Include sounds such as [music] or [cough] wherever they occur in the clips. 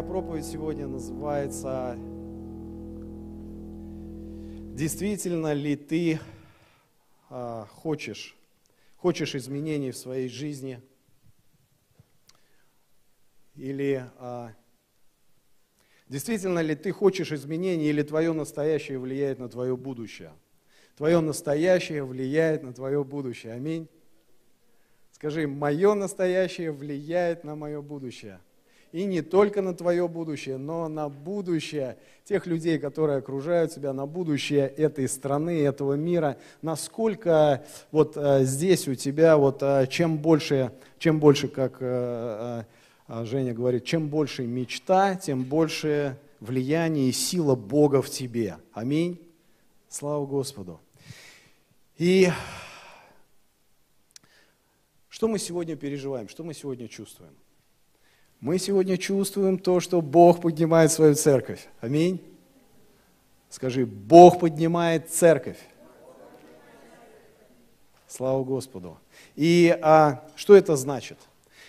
Моя проповедь сегодня называется «Действительно ли ты а, хочешь, хочешь изменений в своей жизни?» Или а, «Действительно ли ты хочешь изменений или твое настоящее влияет на твое будущее?» Твое настоящее влияет на твое будущее. Аминь. Скажи, мое настоящее влияет на мое будущее. И не только на твое будущее, но на будущее тех людей, которые окружают тебя, на будущее этой страны, этого мира. Насколько вот э, здесь у тебя, вот э, чем больше, чем больше, как э, Женя говорит, чем больше мечта, тем больше влияние и сила Бога в тебе. Аминь. Слава Господу. И что мы сегодня переживаем, что мы сегодня чувствуем? Мы сегодня чувствуем то, что Бог поднимает свою церковь. Аминь. Скажи, Бог поднимает церковь. Слава Господу. И а, что это значит?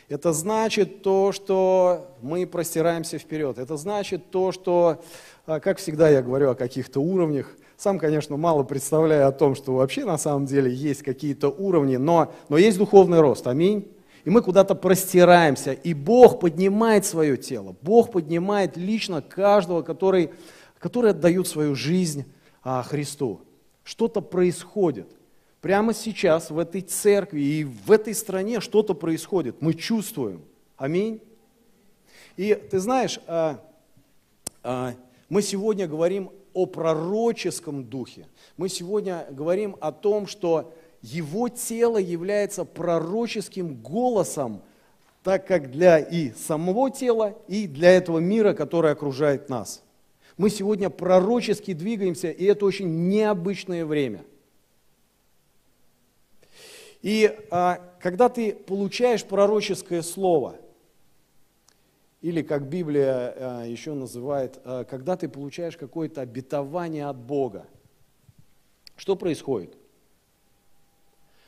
Это значит то, что мы простираемся вперед. Это значит то, что, а, как всегда я говорю о каких-то уровнях, сам, конечно, мало представляю о том, что вообще на самом деле есть какие-то уровни, но, но есть духовный рост. Аминь. И мы куда-то простираемся, и Бог поднимает свое тело. Бог поднимает лично каждого, который, который отдает свою жизнь а, Христу. Что-то происходит. Прямо сейчас в этой церкви и в этой стране что-то происходит. Мы чувствуем. Аминь. И ты знаешь, а, а, мы сегодня говорим о пророческом духе. Мы сегодня говорим о том, что его тело является пророческим голосом, так как для и самого тела, и для этого мира, который окружает нас. Мы сегодня пророчески двигаемся, и это очень необычное время. И а, когда ты получаешь пророческое слово – или, как Библия э, еще называет, э, когда ты получаешь какое-то обетование от Бога. Что происходит?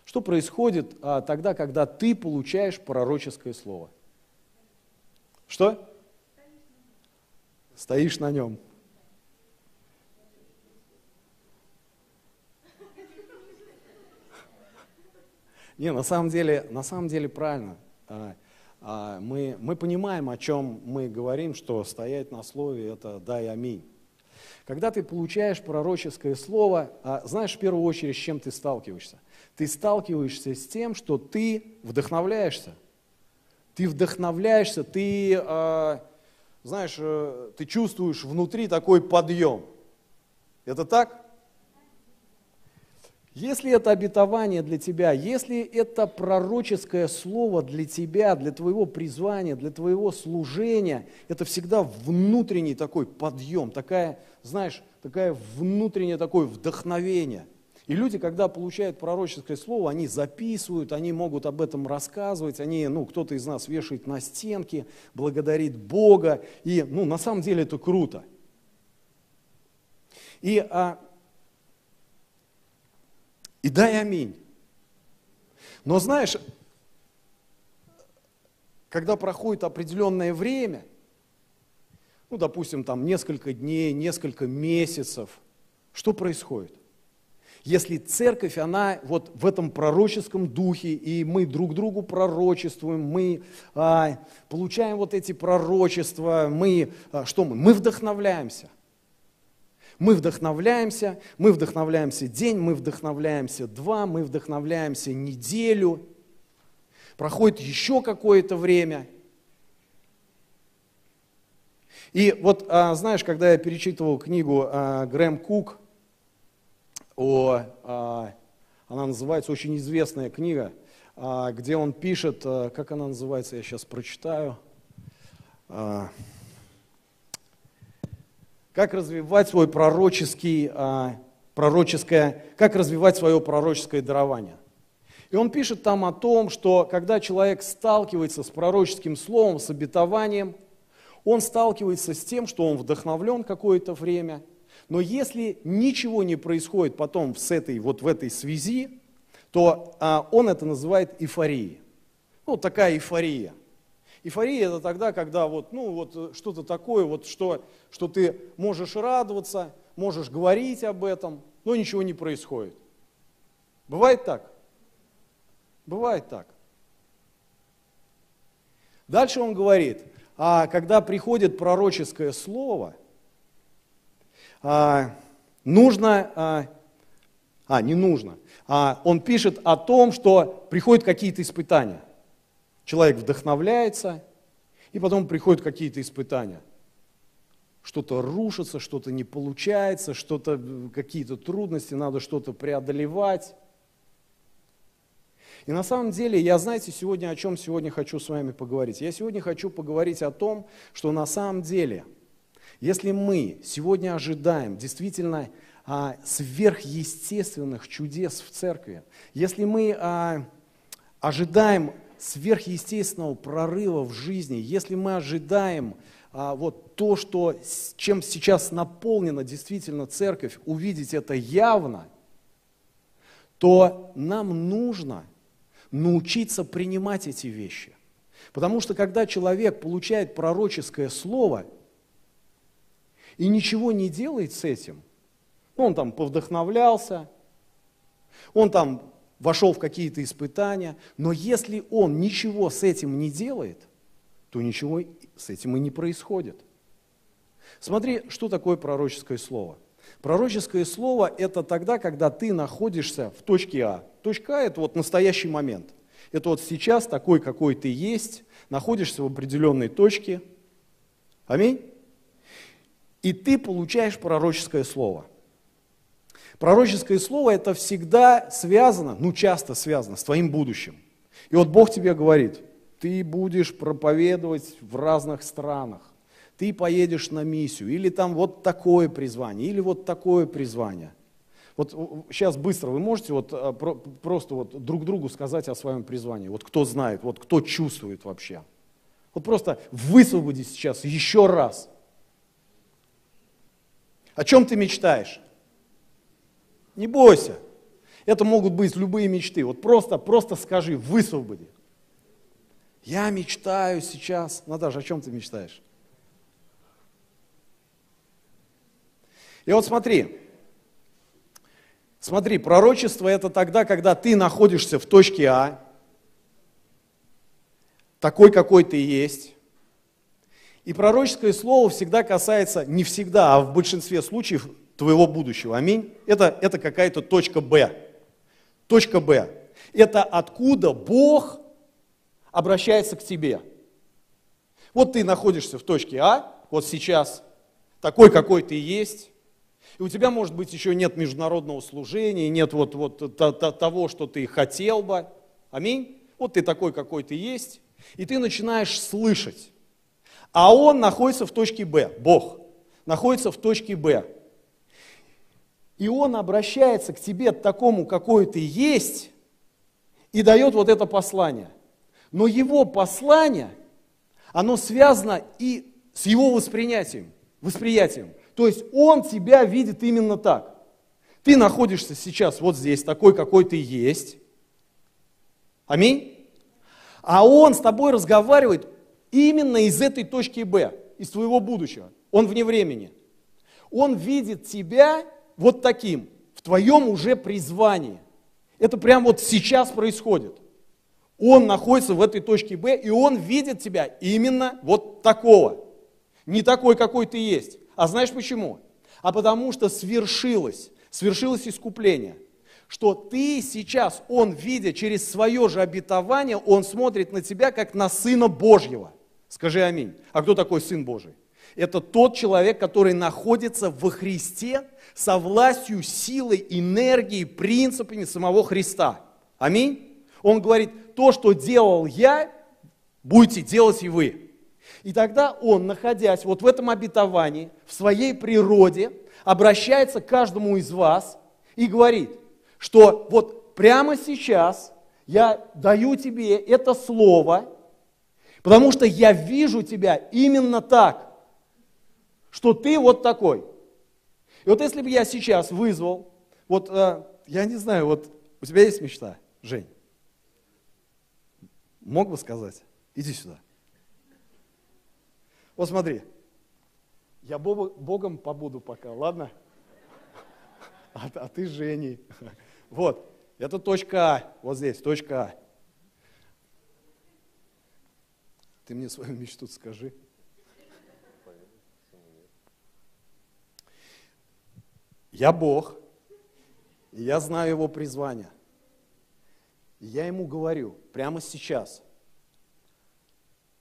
Что происходит а, тогда, когда ты получаешь пророческое слово? Что? Стоишь на нем. Не, на самом деле, на самом деле правильно. А, а, мы, мы понимаем, о чем мы говорим, что стоять на слове – это «дай аминь». Когда ты получаешь пророческое слово, а, знаешь в первую очередь, с чем ты сталкиваешься? Ты сталкиваешься с тем, что ты вдохновляешься. Ты вдохновляешься, ты, а, знаешь, э, ты чувствуешь внутри такой подъем. Это так? Если это обетование для тебя, если это пророческое слово для тебя, для твоего призвания, для твоего служения, это всегда внутренний такой подъем, такая, знаешь, такая внутреннее такое вдохновение. И люди, когда получают пророческое слово, они записывают, они могут об этом рассказывать, они, ну, кто-то из нас вешает на стенки, благодарит Бога, и, ну, на самом деле это круто. И а, и дай аминь. Но знаешь, когда проходит определенное время, ну, допустим, там несколько дней, несколько месяцев, что происходит? Если церковь, она вот в этом пророческом духе, и мы друг другу пророчествуем, мы а, получаем вот эти пророчества, мы, а, что мы? Мы вдохновляемся – мы вдохновляемся, мы вдохновляемся день, мы вдохновляемся два, мы вдохновляемся неделю. Проходит еще какое-то время. И вот, а, знаешь, когда я перечитывал книгу а, Грэм Кук, о, а, она называется, очень известная книга, где он пишет, как она называется, я сейчас прочитаю, как развивать свой пророческий, а, пророческое, как развивать свое пророческое дарование. И он пишет там о том, что когда человек сталкивается с пророческим словом, с обетованием, он сталкивается с тем, что он вдохновлен какое-то время, но если ничего не происходит потом с этой, вот в этой связи, то а, он это называет эйфорией. Ну, такая эйфория. Эйфория это тогда, когда вот, ну, вот что-то такое, вот, что, что ты можешь радоваться, можешь говорить об этом, но ничего не происходит. Бывает так? Бывает так. Дальше он говорит, а когда приходит пророческое слово, а, нужно, а, а не нужно, а он пишет о том, что приходят какие-то испытания – Человек вдохновляется, и потом приходят какие-то испытания. Что-то рушится, что-то не получается, что-то, какие-то трудности, надо что-то преодолевать. И на самом деле, я, знаете, сегодня о чем сегодня хочу с вами поговорить? Я сегодня хочу поговорить о том, что на самом деле, если мы сегодня ожидаем действительно а, сверхъестественных чудес в церкви, если мы а, ожидаем сверхъестественного прорыва в жизни, если мы ожидаем а, вот то, что, чем сейчас наполнена действительно церковь, увидеть это явно, то нам нужно научиться принимать эти вещи. Потому что когда человек получает пророческое слово и ничего не делает с этим, он там повдохновлялся, он там вошел в какие-то испытания, но если он ничего с этим не делает, то ничего с этим и не происходит. Смотри, что такое пророческое слово. Пророческое слово – это тогда, когда ты находишься в точке А. Точка А – это вот настоящий момент. Это вот сейчас такой, какой ты есть, находишься в определенной точке. Аминь. И ты получаешь пророческое слово – Пророческое слово это всегда связано, ну часто связано с твоим будущим. И вот Бог тебе говорит, ты будешь проповедовать в разных странах, ты поедешь на миссию, или там вот такое призвание, или вот такое призвание. Вот сейчас быстро вы можете вот а, просто вот друг другу сказать о своем призвании, вот кто знает, вот кто чувствует вообще. Вот просто высвободи сейчас еще раз. О чем ты мечтаешь? Не бойся. Это могут быть любые мечты. Вот просто, просто скажи, высвободи. Я мечтаю сейчас. Наташа, о чем ты мечтаешь? И вот смотри, смотри, пророчество это тогда, когда ты находишься в точке А, такой, какой ты есть. И пророческое слово всегда касается, не всегда, а в большинстве случаев твоего будущего. Аминь. Это, это какая-то точка Б. Точка Б. Это откуда Бог обращается к тебе. Вот ты находишься в точке А, вот сейчас, такой, какой ты есть, и у тебя, может быть, еще нет международного служения, нет вот, вот того, что ты хотел бы. Аминь. Вот ты такой, какой ты есть, и ты начинаешь слышать. А он находится в точке Б, Бог находится в точке Б. И он обращается к тебе такому, какой ты есть, и дает вот это послание. Но его послание, оно связано и с его восприятием. восприятием. То есть он тебя видит именно так. Ты находишься сейчас вот здесь, такой, какой ты есть. Аминь. А он с тобой разговаривает именно из этой точки Б, из твоего будущего. Он вне времени. Он видит тебя вот таким, в твоем уже призвании. Это прямо вот сейчас происходит. Он находится в этой точке Б, и он видит тебя именно вот такого. Не такой, какой ты есть. А знаешь почему? А потому что свершилось, свершилось искупление. Что ты сейчас, он видя через свое же обетование, он смотрит на тебя как на Сына Божьего. Скажи аминь. А кто такой Сын Божий? Это тот человек, который находится во Христе со властью, силой, энергией, принципами самого Христа. Аминь. Он говорит, то, что делал я, будете делать и вы. И тогда он, находясь вот в этом обетовании, в своей природе, обращается к каждому из вас и говорит, что вот прямо сейчас я даю тебе это слово, потому что я вижу тебя именно так, что ты вот такой. И вот если бы я сейчас вызвал, вот э, я не знаю, вот у тебя есть мечта, Жень? Мог бы сказать? Иди сюда. Вот смотри, я Богом побуду пока, ладно? [laughs] А, а ты Женей. [laughs] Вот, это точка А, вот здесь, точка А. Ты мне свою мечту скажи. Я Бог, и я знаю его призвание. И я ему говорю прямо сейчас,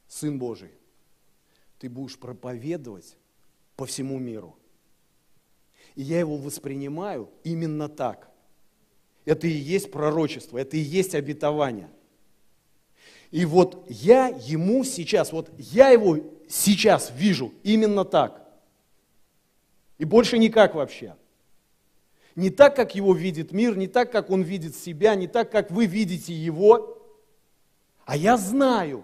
Сын Божий, ты будешь проповедовать по всему миру. И я его воспринимаю именно так. Это и есть пророчество, это и есть обетование. И вот я ему сейчас, вот я его сейчас вижу именно так. И больше никак вообще. Не так, как его видит мир, не так, как он видит себя, не так, как вы видите его. А я знаю,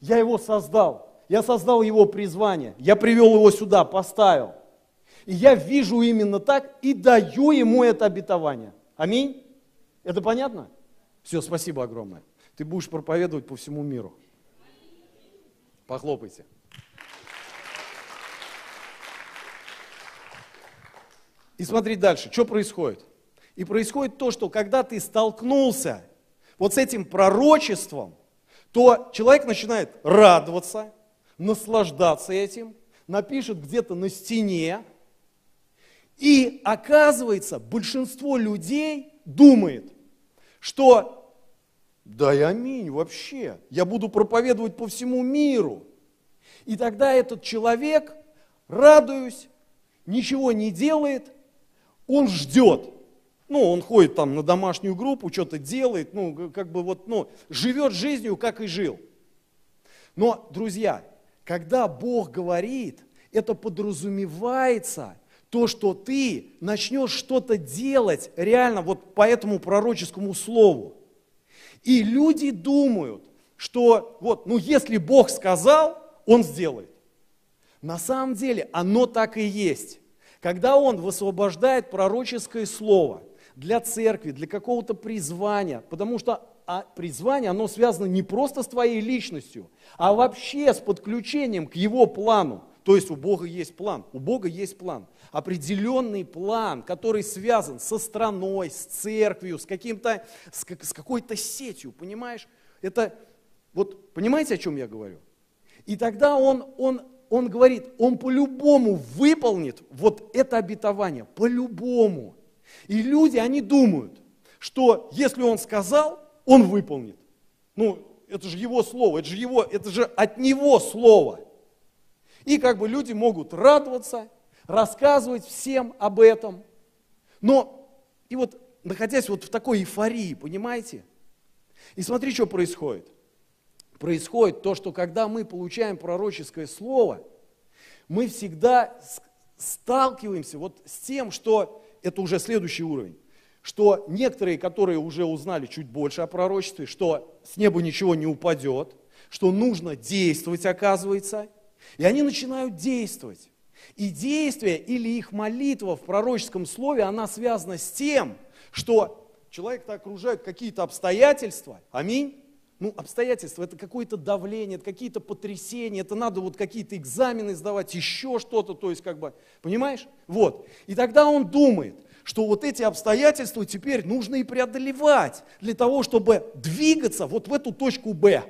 я его создал, я создал его призвание, я привел его сюда, поставил. И я вижу именно так и даю ему это обетование. Аминь? Это понятно? Все, спасибо огромное. Ты будешь проповедовать по всему миру. Похлопайте. И смотри дальше, что происходит. И происходит то, что когда ты столкнулся вот с этим пророчеством, то человек начинает радоваться, наслаждаться этим, напишет где-то на стене, и оказывается, большинство людей думает, что да и аминь вообще, я буду проповедовать по всему миру. И тогда этот человек, радуюсь, ничего не делает, он ждет. Ну, он ходит там на домашнюю группу, что-то делает, ну, как бы вот, ну, живет жизнью, как и жил. Но, друзья, когда Бог говорит, это подразумевается то, что ты начнешь что-то делать реально вот по этому пророческому слову. И люди думают, что вот, ну если Бог сказал, Он сделает. На самом деле оно так и есть. Когда Он высвобождает пророческое слово для церкви, для какого-то призвания, потому что а призвание, оно связано не просто с твоей личностью, а вообще с подключением к Его плану. То есть у Бога есть план, у Бога есть план, определенный план, который связан со страной, с церковью, с, каким-то, с, с какой-то сетью, понимаешь? Это, вот, понимаете, о чем я говорю? И тогда он, он он говорит, он по-любому выполнит вот это обетование, по-любому. И люди, они думают, что если он сказал, он выполнит. Ну, это же его слово, это же, его, это же от него слово. И как бы люди могут радоваться, рассказывать всем об этом. Но, и вот находясь вот в такой эйфории, понимаете? И смотри, что происходит происходит то, что когда мы получаем пророческое слово, мы всегда сталкиваемся вот с тем, что это уже следующий уровень, что некоторые, которые уже узнали чуть больше о пророчестве, что с неба ничего не упадет, что нужно действовать, оказывается, и они начинают действовать. И действие или их молитва в пророческом слове, она связана с тем, что человек-то окружают какие-то обстоятельства, аминь, ну, обстоятельства, это какое-то давление, это какие-то потрясения, это надо вот какие-то экзамены сдавать, еще что-то, то есть как бы, понимаешь? Вот. И тогда он думает, что вот эти обстоятельства теперь нужно и преодолевать для того, чтобы двигаться вот в эту точку Б.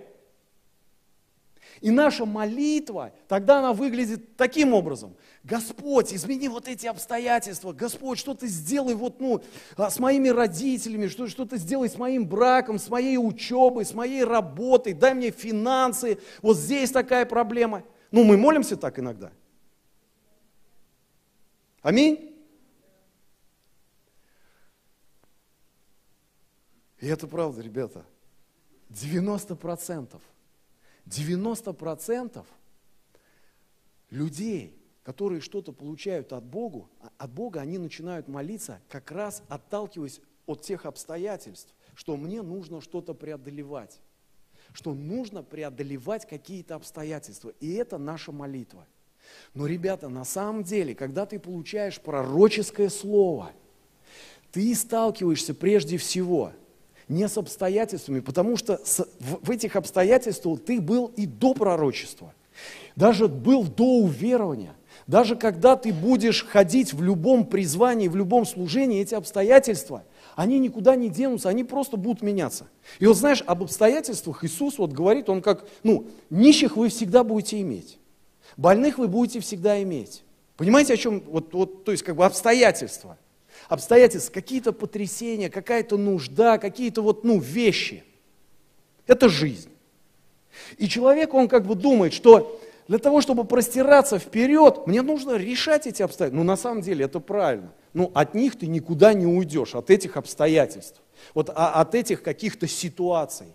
И наша молитва, тогда она выглядит таким образом. Господь, измени вот эти обстоятельства. Господь, что ты сделай вот, ну, а, с моими родителями, что, что ты сделай с моим браком, с моей учебой, с моей работой, дай мне финансы. Вот здесь такая проблема. Ну, мы молимся так иногда. Аминь. И это правда, ребята. 90 процентов 90% людей, которые что-то получают от Бога, от Бога, они начинают молиться, как раз отталкиваясь от тех обстоятельств, что мне нужно что-то преодолевать, что нужно преодолевать какие-то обстоятельства. И это наша молитва. Но, ребята, на самом деле, когда ты получаешь пророческое слово, ты сталкиваешься прежде всего – не с обстоятельствами, потому что в этих обстоятельствах ты был и до пророчества. Даже был до уверования. Даже когда ты будешь ходить в любом призвании, в любом служении, эти обстоятельства, они никуда не денутся, они просто будут меняться. И вот знаешь, об обстоятельствах Иисус вот говорит, он как, ну, нищих вы всегда будете иметь, больных вы будете всегда иметь. Понимаете, о чем, вот, вот, то есть как бы обстоятельства. Обстоятельства, какие-то потрясения, какая-то нужда, какие-то вот, ну, вещи. Это жизнь. И человек, он как бы думает, что для того, чтобы простираться вперед, мне нужно решать эти обстоятельства. Ну, на самом деле, это правильно. Ну, от них ты никуда не уйдешь, от этих обстоятельств, вот а, от этих каких-то ситуаций.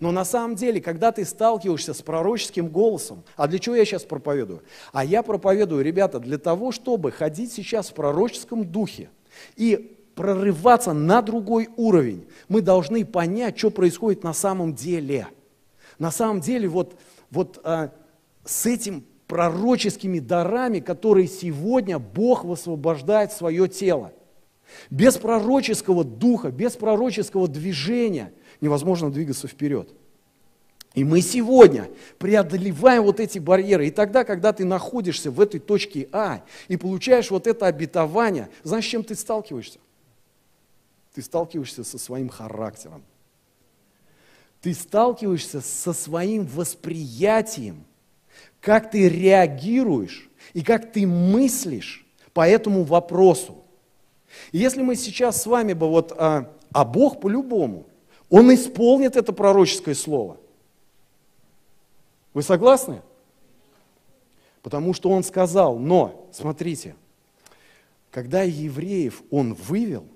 Но на самом деле, когда ты сталкиваешься с пророческим голосом, а для чего я сейчас проповедую? А я проповедую, ребята, для того, чтобы ходить сейчас в пророческом духе и прорываться на другой уровень, мы должны понять, что происходит на самом деле. На самом деле, вот, вот а, с этим пророческими дарами, которые сегодня Бог высвобождает свое тело. Без пророческого духа, без пророческого движения невозможно двигаться вперед. И мы сегодня преодолеваем вот эти барьеры. И тогда, когда ты находишься в этой точке А и получаешь вот это обетование, знаешь, с чем ты сталкиваешься? Ты сталкиваешься со своим характером. Ты сталкиваешься со своим восприятием – как ты реагируешь и как ты мыслишь по этому вопросу. И если мы сейчас с вами бы вот, а, а Бог по-любому, Он исполнит это пророческое слово. Вы согласны? Потому что Он сказал, но, смотрите, когда евреев Он вывел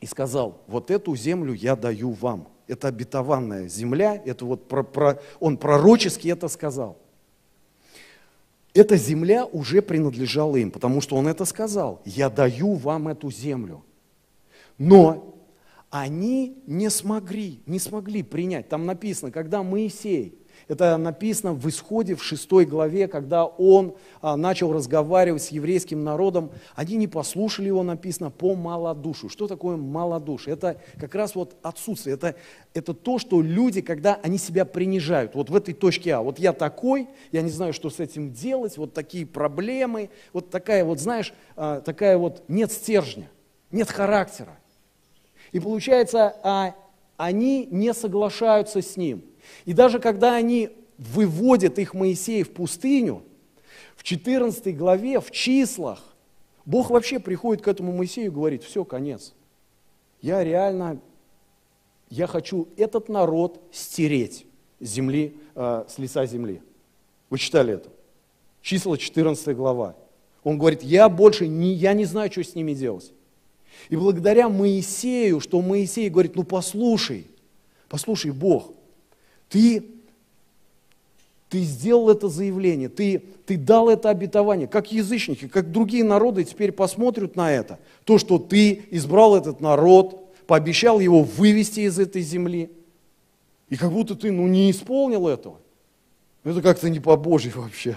и сказал, вот эту землю я даю вам, это обетованная земля, это вот про, про, Он пророчески это сказал эта земля уже принадлежала им, потому что он это сказал. Я даю вам эту землю. Но они не смогли, не смогли принять. Там написано, когда Моисей это написано в исходе в шестой главе, когда он а, начал разговаривать с еврейским народом. Они не послушали его, написано, по малодушу. Что такое малодушие? Это как раз вот отсутствие. Это, это то, что люди, когда они себя принижают. Вот в этой точке А. Вот я такой, я не знаю, что с этим делать, вот такие проблемы. Вот такая вот, знаешь, а, такая вот нет стержня, нет характера. И получается, а, они не соглашаются с ним – и даже когда они выводят их Моисея в пустыню, в 14 главе, в числах, Бог вообще приходит к этому Моисею и говорит, все, конец. Я реально, я хочу этот народ стереть с земли, э, с лица земли. Вы читали это? Числа 14 глава. Он говорит, я больше не, я не знаю, что с ними делать. И благодаря Моисею, что Моисей говорит, ну послушай, послушай, Бог, ты, ты сделал это заявление, ты, ты дал это обетование, как язычники, как другие народы теперь посмотрят на это. То, что ты избрал этот народ, пообещал его вывести из этой земли. И как будто ты ну, не исполнил этого. Это как-то не по Божьей вообще.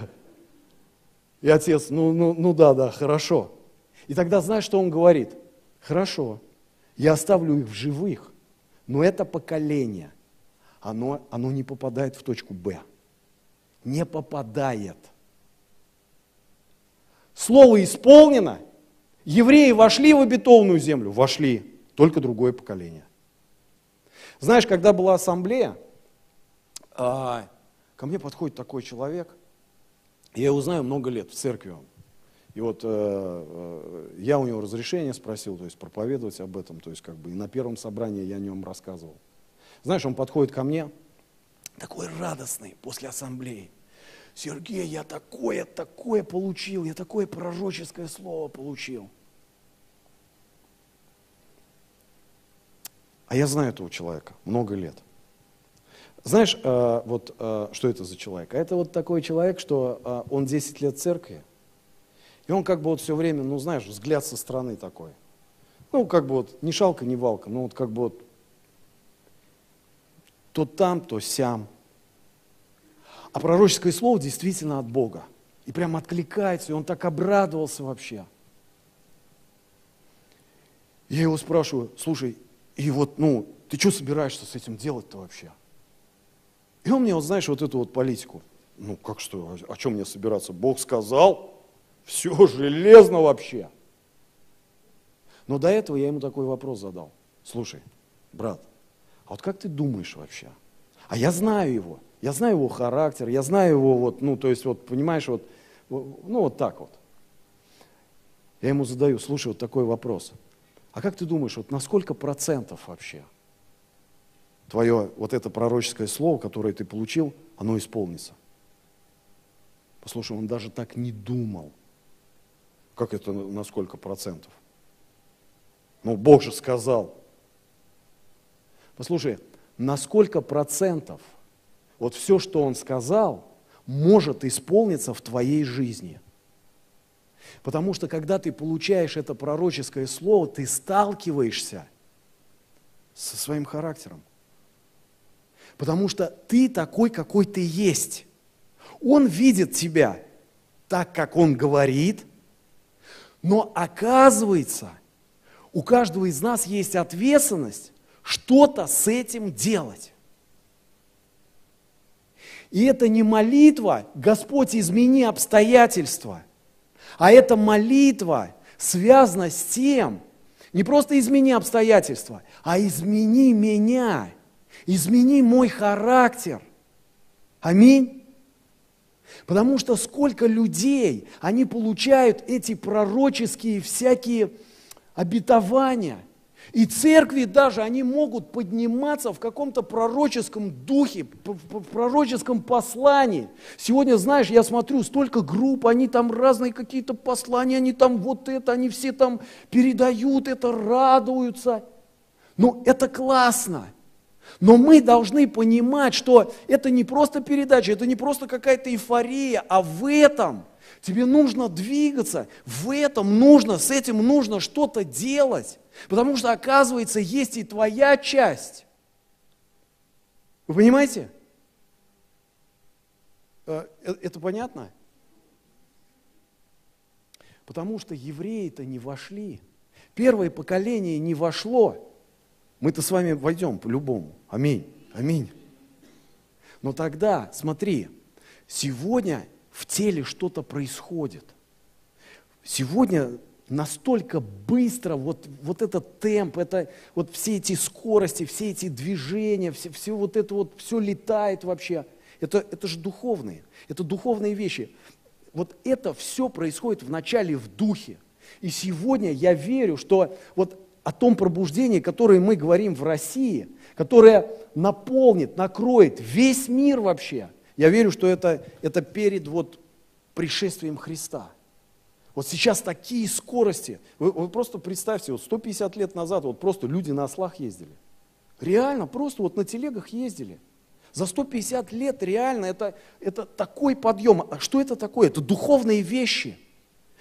И отец, ну, ну, ну да, да, хорошо. И тогда знаешь, что он говорит? Хорошо, я оставлю их в живых, но это поколение оно, оно не попадает в точку Б. Не попадает. Слово исполнено. Евреи вошли в обетованную землю? Вошли. Только другое поколение. Знаешь, когда была ассамблея, а, ко мне подходит такой человек, я его знаю много лет в церкви он. И вот э, э, я у него разрешение спросил, то есть проповедовать об этом, то есть как бы и на первом собрании я о нем рассказывал. Знаешь, он подходит ко мне, такой радостный после ассамблеи. Сергей, я такое, такое получил, я такое пророческое слово получил. А я знаю этого человека много лет. Знаешь, э, вот э, что это за человек? А это вот такой человек, что э, он 10 лет церкви, и он как бы вот все время, ну знаешь, взгляд со стороны такой. Ну, как бы вот ни шалка, ни валка, ну вот как бы вот то там, то сям. А пророческое слово действительно от Бога. И прям откликается, и он так обрадовался вообще. Я его спрашиваю, слушай, и вот, ну, ты что собираешься с этим делать-то вообще? И он мне, вот знаешь, вот эту вот политику. Ну, как что, о чем мне собираться? Бог сказал, все железно вообще. Но до этого я ему такой вопрос задал. Слушай, брат, а вот как ты думаешь вообще? А я знаю его, я знаю его характер, я знаю его вот, ну, то есть вот, понимаешь, вот, ну, вот так вот. Я ему задаю, слушай, вот такой вопрос. А как ты думаешь, вот на сколько процентов вообще твое вот это пророческое слово, которое ты получил, оно исполнится? Послушай, он даже так не думал. Как это на сколько процентов? Ну, Бог же сказал. Послушай, на сколько процентов вот все, что Он сказал, может исполниться в твоей жизни? Потому что когда ты получаешь это пророческое слово, ты сталкиваешься со своим характером. Потому что ты такой, какой ты есть. Он видит тебя так, как он говорит, но оказывается, у каждого из нас есть ответственность что-то с этим делать. И это не молитва, Господь, измени обстоятельства, а это молитва связана с тем, не просто измени обстоятельства, а измени меня, измени мой характер. Аминь. Потому что сколько людей, они получают эти пророческие всякие обетования. И церкви даже, они могут подниматься в каком-то пророческом духе, в пророческом послании. Сегодня, знаешь, я смотрю, столько групп, они там разные какие-то послания, они там вот это, они все там передают это, радуются. Ну, это классно. Но мы должны понимать, что это не просто передача, это не просто какая-то эйфория, а в этом тебе нужно двигаться, в этом нужно, с этим нужно что-то делать. Потому что, оказывается, есть и твоя часть. Вы понимаете? Э, э, это понятно? Потому что евреи-то не вошли. Первое поколение не вошло. Мы-то с вами войдем по-любому. Аминь. Аминь. Но тогда, смотри, сегодня в теле что-то происходит. Сегодня настолько быстро вот, вот этот темп, это, вот все эти скорости, все эти движения, все, все вот это вот, все летает вообще. Это, это же духовные, это духовные вещи. Вот это все происходит вначале в духе. И сегодня я верю, что вот о том пробуждении, которое мы говорим в России, которое наполнит, накроет весь мир вообще. Я верю, что это, это перед вот пришествием Христа. Вот сейчас такие скорости. Вы, вы просто представьте, вот 150 лет назад вот просто люди на ослах ездили. Реально, просто вот на телегах ездили. За 150 лет реально это, это такой подъем. А что это такое? Это духовные вещи –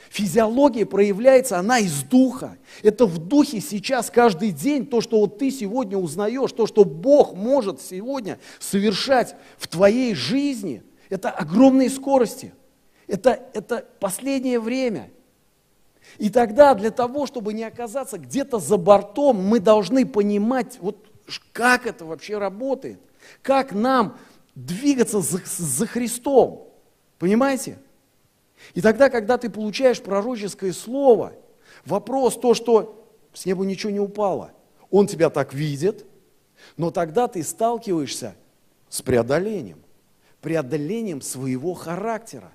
Физиология проявляется, она из духа. Это в духе сейчас каждый день, то, что вот ты сегодня узнаешь, то, что Бог может сегодня совершать в твоей жизни, это огромные скорости. Это, это последнее время. И тогда для того, чтобы не оказаться где-то за бортом, мы должны понимать, вот как это вообще работает, как нам двигаться за, за Христом. Понимаете? И тогда, когда ты получаешь пророческое слово, вопрос то, что с неба ничего не упало. Он тебя так видит, но тогда ты сталкиваешься с преодолением. Преодолением своего характера,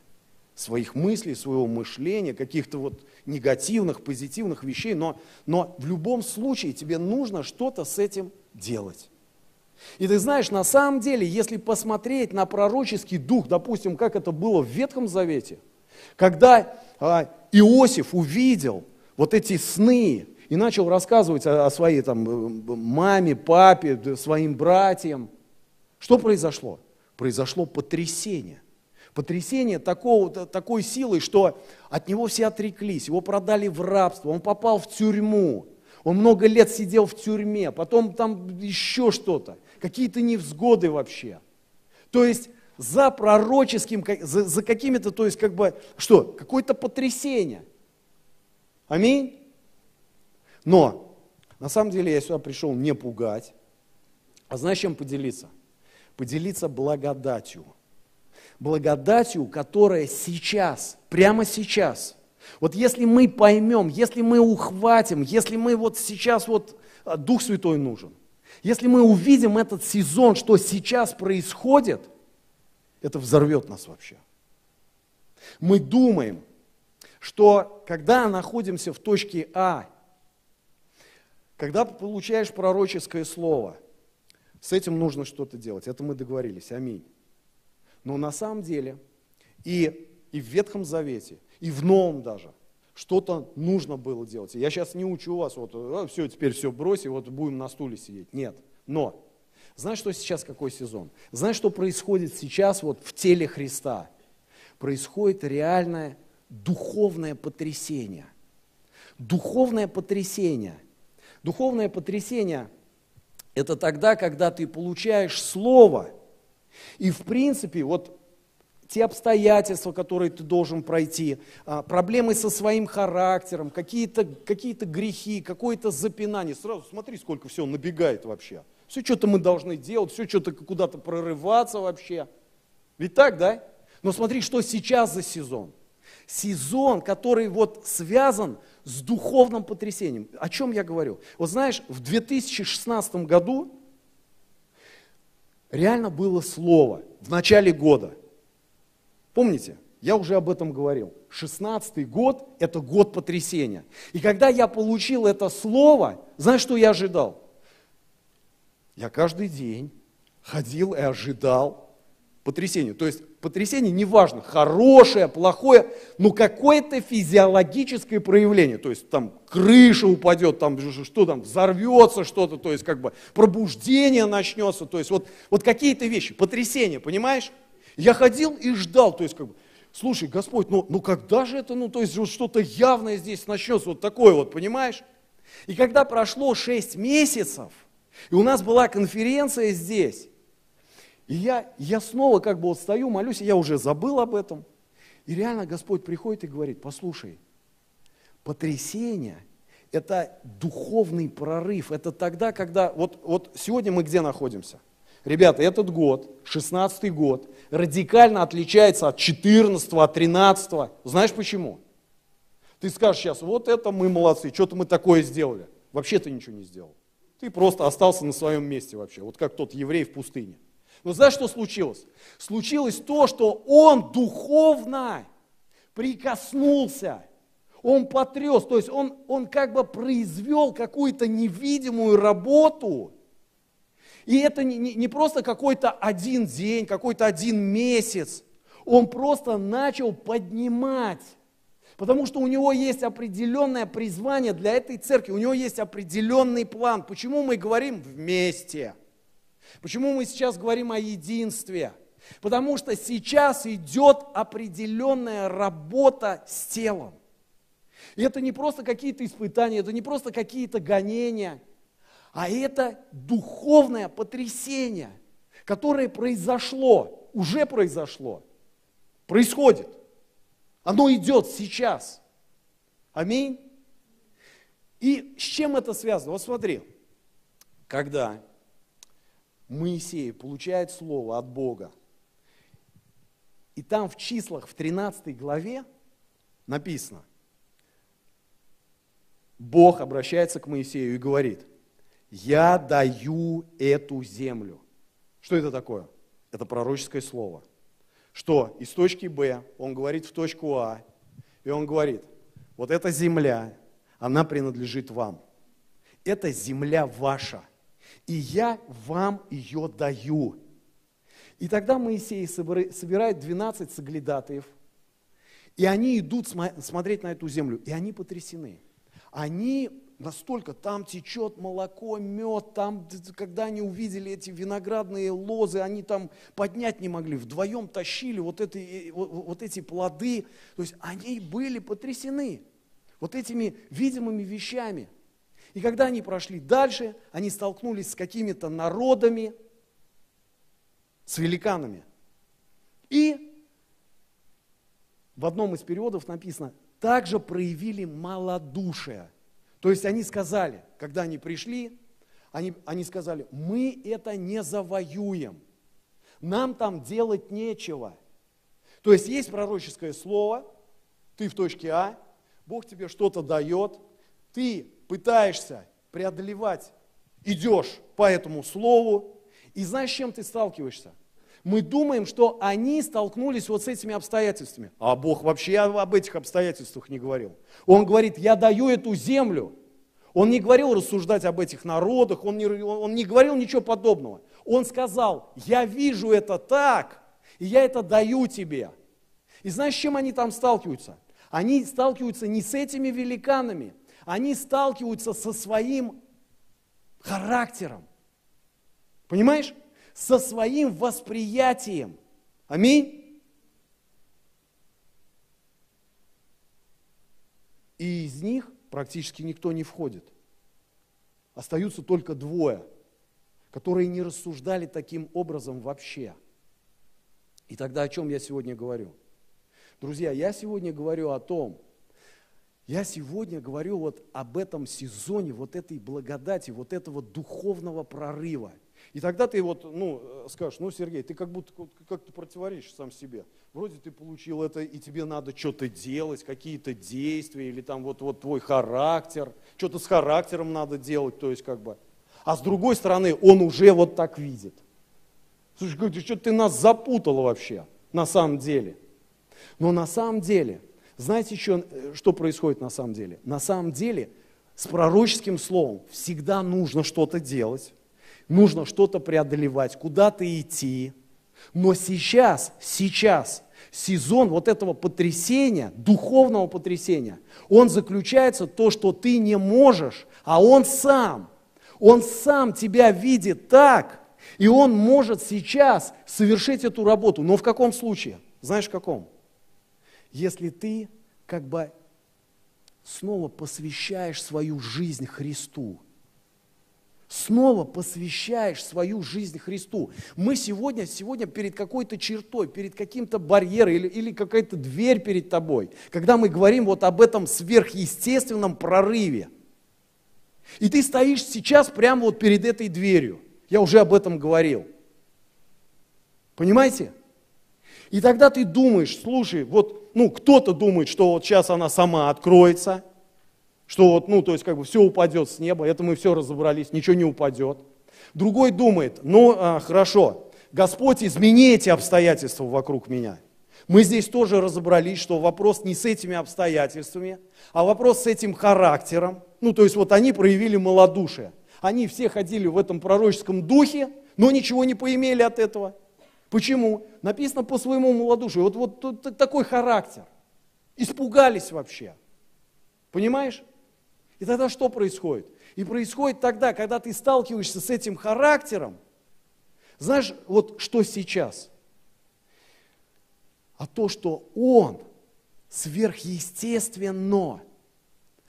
своих мыслей, своего мышления, каких-то вот негативных, позитивных вещей. Но, но в любом случае тебе нужно что-то с этим делать. И ты знаешь, на самом деле, если посмотреть на пророческий дух, допустим, как это было в Ветхом Завете – когда а, Иосиф увидел вот эти сны и начал рассказывать о, о своей там, э, маме, папе, своим братьям, что произошло? Произошло потрясение. Потрясение такого, такой силы, что от него все отреклись, его продали в рабство, он попал в тюрьму, он много лет сидел в тюрьме, потом там еще что-то, какие-то невзгоды вообще. То есть за пророческим, за, за какими-то, то есть как бы, что, какое-то потрясение. Аминь. Но, на самом деле я сюда пришел не пугать, а знаешь, чем поделиться? Поделиться благодатью. Благодатью, которая сейчас, прямо сейчас. Вот если мы поймем, если мы ухватим, если мы вот сейчас вот а, Дух Святой нужен, если мы увидим этот сезон, что сейчас происходит, это взорвет нас вообще. Мы думаем, что когда находимся в точке А, когда получаешь пророческое слово, с этим нужно что-то делать. Это мы договорились. Аминь. Но на самом деле и, и в Ветхом Завете, и в Новом даже, что-то нужно было делать. Я сейчас не учу вас, вот, а, все, теперь все брось, и вот будем на стуле сидеть. Нет. Но, знаешь, что сейчас какой сезон? Знаешь, что происходит сейчас вот в теле Христа? Происходит реальное духовное потрясение. Духовное потрясение. Духовное потрясение – это тогда, когда ты получаешь слово, и в принципе, вот те обстоятельства, которые ты должен пройти, а, проблемы со своим характером, какие-то какие грехи, какое-то запинание. Сразу смотри, сколько всего набегает вообще. Все что-то мы должны делать, все что-то куда-то прорываться вообще. Ведь так, да? Но смотри, что сейчас за сезон сезон, который вот связан с духовным потрясением. О чем я говорю? Вот знаешь, в 2016 году реально было слово в начале года. Помните? Я уже об этом говорил. 16 год – это год потрясения. И когда я получил это слово, знаешь, что я ожидал? Я каждый день ходил и ожидал потрясению. То есть потрясение неважно, хорошее, плохое, но какое-то физиологическое проявление. То есть там крыша упадет, там что там, взорвется что-то, то есть как бы пробуждение начнется, то есть вот, вот какие-то вещи, потрясение, понимаешь? Я ходил и ждал, то есть как бы, слушай, Господь, ну, ну когда же это, ну то есть вот что-то явное здесь начнется, вот такое вот, понимаешь? И когда прошло 6 месяцев, и у нас была конференция здесь, и я, я снова как бы вот стою, молюсь, и я уже забыл об этом. И реально Господь приходит и говорит, послушай, потрясение – это духовный прорыв. Это тогда, когда, вот, вот сегодня мы где находимся? Ребята, этот год, 16 год, радикально отличается от 14 от 13 Знаешь почему? Ты скажешь сейчас, вот это мы молодцы, что-то мы такое сделали. Вообще ты ничего не сделал. Ты просто остался на своем месте вообще, вот как тот еврей в пустыне. Но знаешь, что случилось? Случилось то, что он духовно прикоснулся, он потряс, то есть он, он как бы произвел какую-то невидимую работу. И это не, не, не просто какой-то один день, какой-то один месяц. Он просто начал поднимать Потому что у него есть определенное призвание для этой церкви, у него есть определенный план. Почему мы говорим вместе? Почему мы сейчас говорим о единстве? Потому что сейчас идет определенная работа с телом. И это не просто какие-то испытания, это не просто какие-то гонения, а это духовное потрясение, которое произошло, уже произошло, происходит. Оно идет сейчас. Аминь. И с чем это связано? Вот смотри, когда Моисей получает слово от Бога. И там в числах, в 13 главе написано, Бог обращается к Моисею и говорит, я даю эту землю. Что это такое? Это пророческое слово. Что из точки Б он говорит в точку А, и он говорит, вот эта земля, она принадлежит вам. Это земля ваша и я вам ее даю. И тогда Моисей собирает 12 соглядатаев, и они идут смотреть на эту землю, и они потрясены. Они настолько, там течет молоко, мед, там, когда они увидели эти виноградные лозы, они там поднять не могли, вдвоем тащили вот, эти, вот, эти плоды. То есть они были потрясены вот этими видимыми вещами – и когда они прошли дальше, они столкнулись с какими-то народами, с великанами. И в одном из периодов написано, также проявили малодушие. То есть они сказали, когда они пришли, они, они сказали, мы это не завоюем, нам там делать нечего. То есть есть пророческое слово, ты в точке А, Бог тебе что-то дает, ты пытаешься преодолевать, идешь по этому слову, и знаешь, с чем ты сталкиваешься? Мы думаем, что они столкнулись вот с этими обстоятельствами. А Бог вообще об этих обстоятельствах не говорил. Он говорит, я даю эту землю. Он не говорил рассуждать об этих народах, он не, он не говорил ничего подобного. Он сказал, я вижу это так, и я это даю тебе. И знаешь, с чем они там сталкиваются? Они сталкиваются не с этими великанами, они сталкиваются со своим характером. Понимаешь? Со своим восприятием. Аминь. И из них практически никто не входит. Остаются только двое, которые не рассуждали таким образом вообще. И тогда о чем я сегодня говорю? Друзья, я сегодня говорю о том, я сегодня говорю вот об этом сезоне, вот этой благодати, вот этого духовного прорыва. И тогда ты вот, ну, скажешь, ну, Сергей, ты как будто как-то противоречишь сам себе. Вроде ты получил это, и тебе надо что-то делать, какие-то действия, или там вот, вот твой характер, что-то с характером надо делать, то есть как бы. А с другой стороны, он уже вот так видит. Слушай, что ты нас запутал вообще, на самом деле. Но на самом деле, знаете еще, э, что происходит на самом деле? На самом деле, с пророческим словом всегда нужно что-то делать, нужно что-то преодолевать, куда-то идти. Но сейчас, сейчас сезон вот этого потрясения, духовного потрясения, он заключается в том, что ты не можешь, а он сам, он сам тебя видит так, и он может сейчас совершить эту работу. Но в каком случае? Знаешь, в каком? Если ты как бы снова посвящаешь свою жизнь Христу, снова посвящаешь свою жизнь Христу. Мы сегодня, сегодня перед какой-то чертой, перед каким-то барьером или, или какая-то дверь перед тобой, когда мы говорим вот об этом сверхъестественном прорыве. И ты стоишь сейчас прямо вот перед этой дверью. Я уже об этом говорил. Понимаете? И тогда ты думаешь, слушай, вот, ну, кто-то думает, что вот сейчас она сама откроется, что вот, ну, то есть как бы все упадет с неба, это мы все разобрались, ничего не упадет. Другой думает, ну, а, хорошо, Господь, измени эти обстоятельства вокруг меня. Мы здесь тоже разобрались, что вопрос не с этими обстоятельствами, а вопрос с этим характером. Ну, то есть вот они проявили малодушие. Они все ходили в этом пророческом духе, но ничего не поимели от этого. Почему? Написано по своему малодушию. Вот, вот такой характер. Испугались вообще. Понимаешь? И тогда что происходит? И происходит тогда, когда ты сталкиваешься с этим характером, знаешь, вот что сейчас? А то, что он сверхъестественно,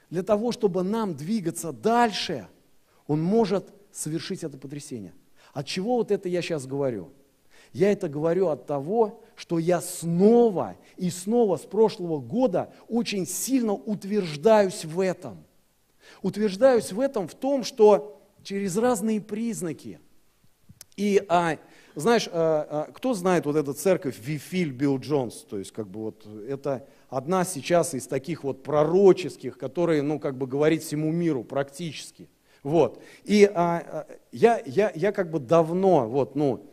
для того, чтобы нам двигаться дальше, он может совершить это потрясение. От чего вот это я сейчас говорю? Я это говорю от того, что я снова и снова с прошлого года очень сильно утверждаюсь в этом. Утверждаюсь в этом в том, что через разные признаки. И, а, знаешь, а, а, кто знает вот эту церковь Вифиль Билл Джонс? То есть, как бы вот это одна сейчас из таких вот пророческих, которые, ну, как бы говорит всему миру практически. Вот. И а, а я, я, я как бы давно, вот, ну,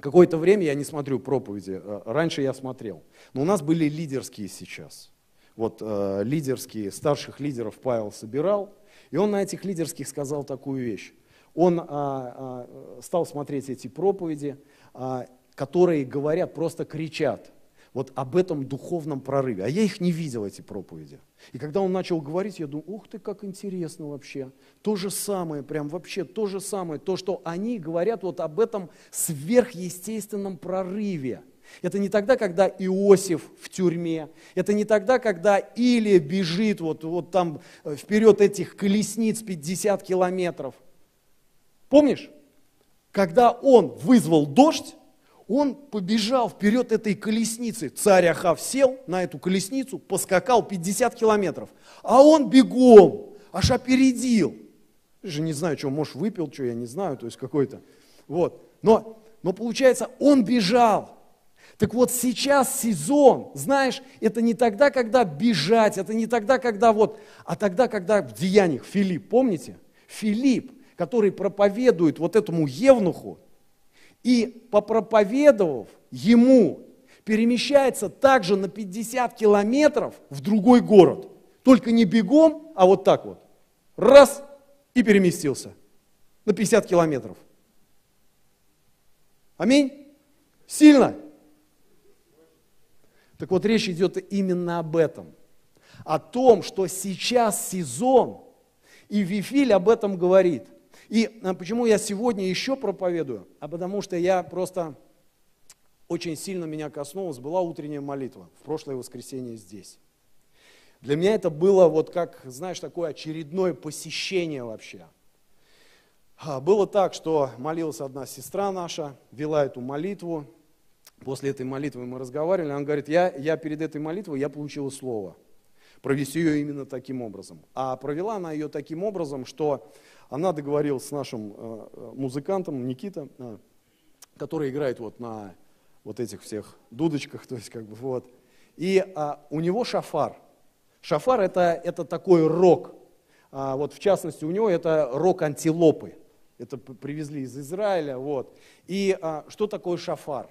Какое-то время я не смотрю проповеди, э, раньше я смотрел. Но у нас были лидерские сейчас. Вот э, лидерские, старших лидеров Павел собирал, и он на этих лидерских сказал такую вещь. Он а, а, стал смотреть эти проповеди, а, которые говорят, просто кричат вот об этом духовном прорыве. А я их не видел, эти проповеди. И когда он начал говорить, я думаю, ух ты, как интересно вообще. То же самое, прям вообще то же самое, то, что они говорят вот об этом сверхъестественном прорыве. Это не тогда, когда Иосиф в тюрьме, это не тогда, когда Илия бежит вот, вот там э, вперед этих колесниц 50 километров. Помнишь? Когда он вызвал дождь, он побежал вперед этой колесницы. Царь Ахав сел на эту колесницу, поскакал 50 километров. А он бегом, аж опередил. Я же не знаю, что, может, выпил, что, я не знаю, то есть какой-то. Вот. Но, но получается, он бежал. Так вот сейчас сезон, знаешь, это не тогда, когда бежать, это не тогда, когда вот, а тогда, когда в деяниях Филипп, помните? Филипп, который проповедует вот этому Евнуху, и попроповедовав ему, перемещается также на 50 километров в другой город. Только не бегом, а вот так вот. Раз, и переместился на 50 километров. Аминь? Сильно? Так вот, речь идет именно об этом. О том, что сейчас сезон, и Вифиль об этом говорит. И а, почему я сегодня еще проповедую? А потому что я просто очень сильно меня коснулась, была утренняя молитва в прошлое воскресенье здесь. Для меня это было вот как, знаешь, такое очередное посещение вообще. А, было так, что молилась одна сестра наша, вела эту молитву, После этой молитвы мы разговаривали, он говорит, я, я перед этой молитвой я получила слово. Провести ее именно таким образом. А провела она ее таким образом, что она договорилась с нашим э, музыкантом Никита, э, который играет вот на вот этих всех дудочках, [laughs] то есть как бы вот. И а, у него шафар. Шафар это, это такой рок. А, вот в частности у него это рок антилопы. Это привезли из Израиля. Вот. И а, что такое шафар?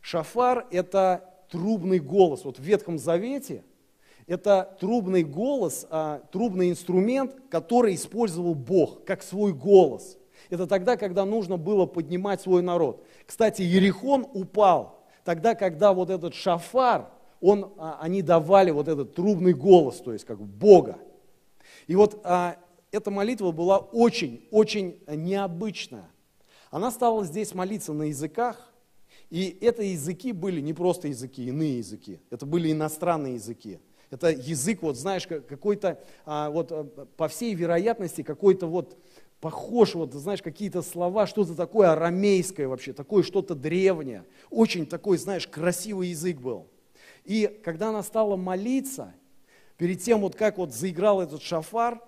Шафар – это трубный голос. Вот в Ветхом Завете это трубный голос, а, трубный инструмент, который использовал Бог как свой голос. Это тогда, когда нужно было поднимать свой народ. Кстати, Ерихон упал тогда, когда вот этот шафар, он, а, они давали вот этот трубный голос, то есть как Бога. И вот а, эта молитва была очень-очень необычная. Она стала здесь молиться на языках, и это языки были не просто языки, иные языки. Это были иностранные языки. Это язык, вот знаешь, какой-то, а, вот а, по всей вероятности, какой-то вот похож, вот знаешь, какие-то слова, что-то такое арамейское вообще, такое что-то древнее. Очень такой, знаешь, красивый язык был. И когда она стала молиться, перед тем вот как вот заиграл этот шафар,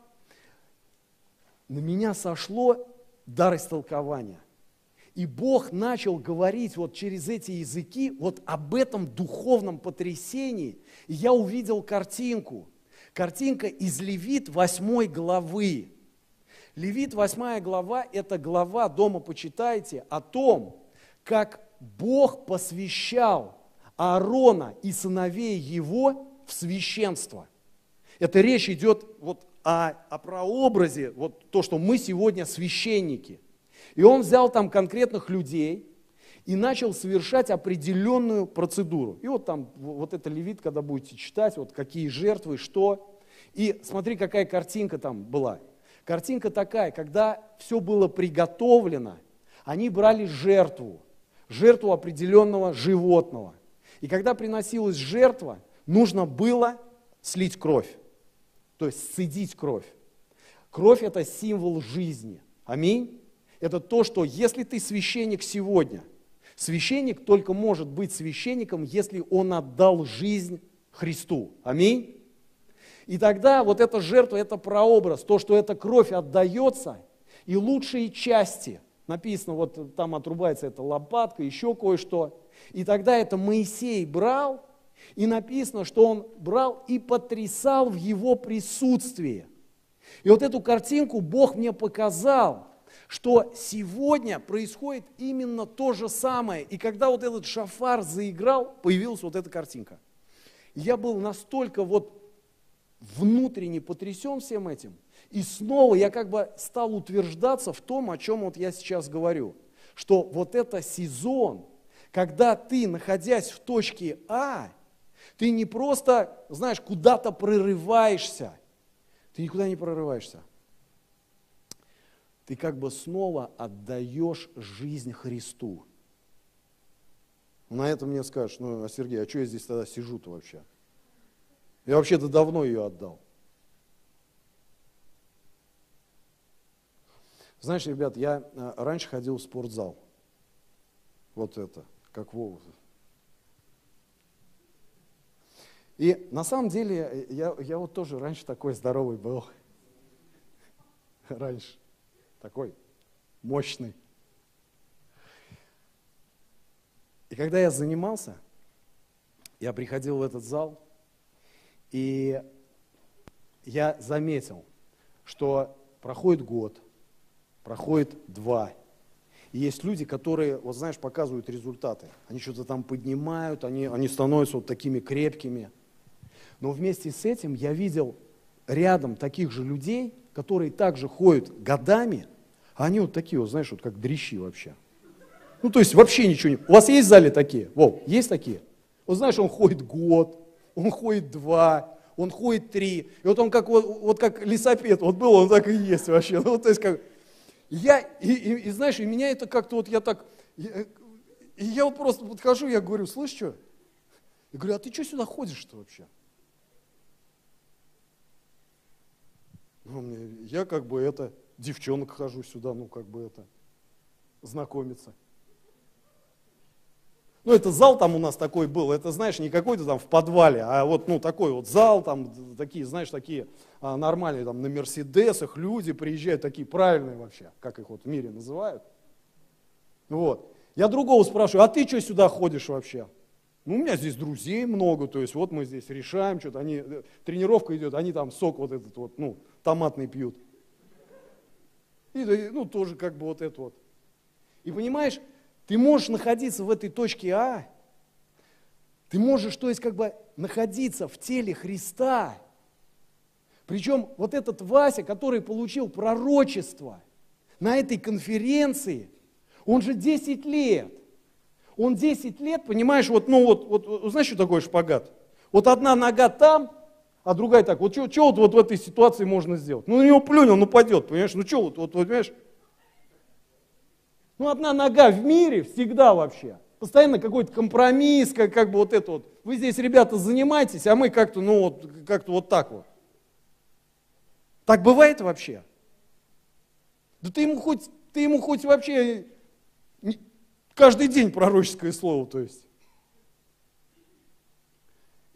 на меня сошло дар истолкования. И Бог начал говорить вот через эти языки вот об этом духовном потрясении. И я увидел картинку. Картинка из Левит 8 главы. Левит 8 глава – это глава, дома почитайте, о том, как Бог посвящал Аарона и сыновей его в священство. Это речь идет вот о, о прообразе, вот то, что мы сегодня священники. И он взял там конкретных людей и начал совершать определенную процедуру. И вот там, вот это левит, когда будете читать, вот какие жертвы, что. И смотри, какая картинка там была. Картинка такая, когда все было приготовлено, они брали жертву, жертву определенного животного. И когда приносилась жертва, нужно было слить кровь, то есть сцедить кровь. Кровь – это символ жизни. Аминь это то, что если ты священник сегодня, священник только может быть священником, если он отдал жизнь Христу. Аминь. И тогда вот эта жертва, это прообраз, то, что эта кровь отдается, и лучшие части, написано, вот там отрубается эта лопатка, еще кое-что, и тогда это Моисей брал, и написано, что он брал и потрясал в его присутствии. И вот эту картинку Бог мне показал, что сегодня происходит именно то же самое. И когда вот этот шафар заиграл, появилась вот эта картинка. Я был настолько вот внутренне потрясен всем этим. И снова я как бы стал утверждаться в том, о чем вот я сейчас говорю. Что вот это сезон, когда ты, находясь в точке А, ты не просто, знаешь, куда-то прорываешься. Ты никуда не прорываешься ты как бы снова отдаешь жизнь Христу. На это мне скажешь, ну, а Сергей, а что я здесь тогда сижу-то вообще? Я вообще-то давно ее отдал. Знаешь, ребят, я э, раньше ходил в спортзал. Вот это, как Вова. И на самом деле я, я вот тоже раньше такой здоровый был. [laughs] Раньше такой мощный. И когда я занимался, я приходил в этот зал, и я заметил, что проходит год, проходит два, и есть люди, которые, вот знаешь, показывают результаты. Они что-то там поднимают, они, они становятся вот такими крепкими. Но вместе с этим я видел рядом таких же людей, которые также ходят годами, а они вот такие, вот, знаешь, вот как дрищи вообще. Ну, то есть вообще ничего не... У вас есть в зале такие? Вов, есть такие? Вот знаешь, он ходит год, он ходит два, он ходит три. И вот он как, вот, вот как лесопед, вот был, он так и есть вообще. Ну, то есть как, я, и, и, и знаешь, и меня это как-то вот я так, я, и я вот просто подхожу, я говорю, слышь, что? Я говорю, а ты что сюда ходишь-то вообще? Ну, я как бы это, девчонок хожу сюда, ну как бы это, знакомиться. Ну, это зал там у нас такой был, это, знаешь, не какой-то там в подвале, а вот, ну, такой вот зал, там, такие, знаешь, такие а, нормальные, там, на Мерседесах люди приезжают, такие правильные вообще, как их вот в мире называют. Вот. Я другого спрашиваю, а ты что сюда ходишь вообще? Ну, у меня здесь друзей много, то есть вот мы здесь решаем что-то, они, э, тренировка идет, они там сок вот этот вот, ну, томатный пьют. И, ну, тоже как бы вот это вот. И понимаешь, ты можешь находиться в этой точке А, ты можешь, то есть как бы находиться в теле Христа. Причем вот этот Вася, который получил пророчество на этой конференции, он же 10 лет. Он 10 лет, понимаешь, вот, ну вот, вот, знаешь, что такое шпагат? Вот одна нога там, а другая так. Вот что вот, вот в этой ситуации можно сделать? Ну на него плюнь, он упадет, понимаешь? Ну что вот, вот, вот, понимаешь? Ну, одна нога в мире всегда вообще. Постоянно какой-то компромисс, как, как бы вот это вот. Вы здесь, ребята, занимаетесь, а мы как-то, ну, вот, как-то вот так вот. Так бывает вообще? Да ты ему хоть, ты ему хоть вообще каждый день пророческое слово, то есть.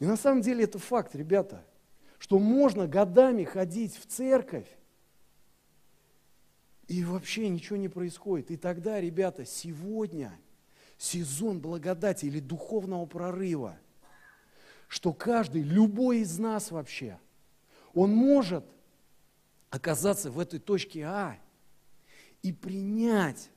И на самом деле это факт, ребята, что можно годами ходить в церковь, и вообще ничего не происходит. И тогда, ребята, сегодня сезон благодати или духовного прорыва, что каждый, любой из нас вообще, он может оказаться в этой точке А и принять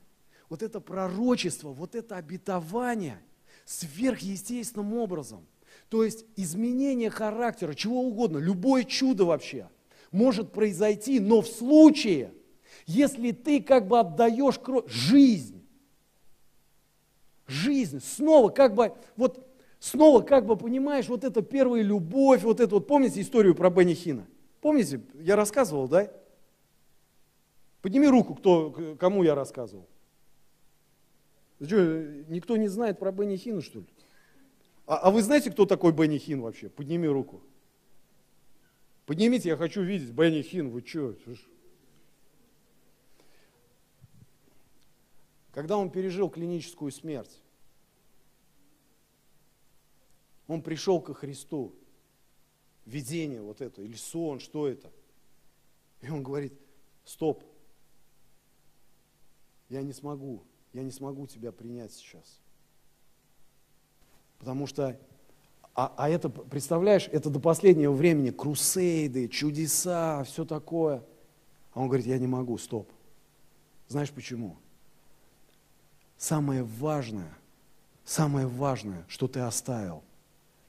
вот это пророчество, вот это обетование сверхъестественным образом. То есть изменение характера, чего угодно, любое чудо вообще может произойти, но в случае – если ты как бы отдаешь кровь, жизнь, жизнь, снова как бы, вот снова как бы понимаешь, вот это первая любовь, вот это вот, помните историю про Бенни Хина? Помните, я рассказывал, да? Подними руку, кто, кому я рассказывал. Что, никто не знает про Бенни Хина, что ли? А, а вы знаете, кто такой Бенни Хин вообще? Подними руку. Поднимите, я хочу видеть Бенни Хин, вы что? Когда он пережил клиническую смерть, он пришел ко Христу. Видение вот это, или сон, что это? И он говорит, стоп, я не смогу, я не смогу тебя принять сейчас. Потому что, а, а это, представляешь, это до последнего времени крусейды, чудеса, все такое. А он говорит, я не могу, стоп. Знаешь почему? Самое важное, самое важное, что ты оставил,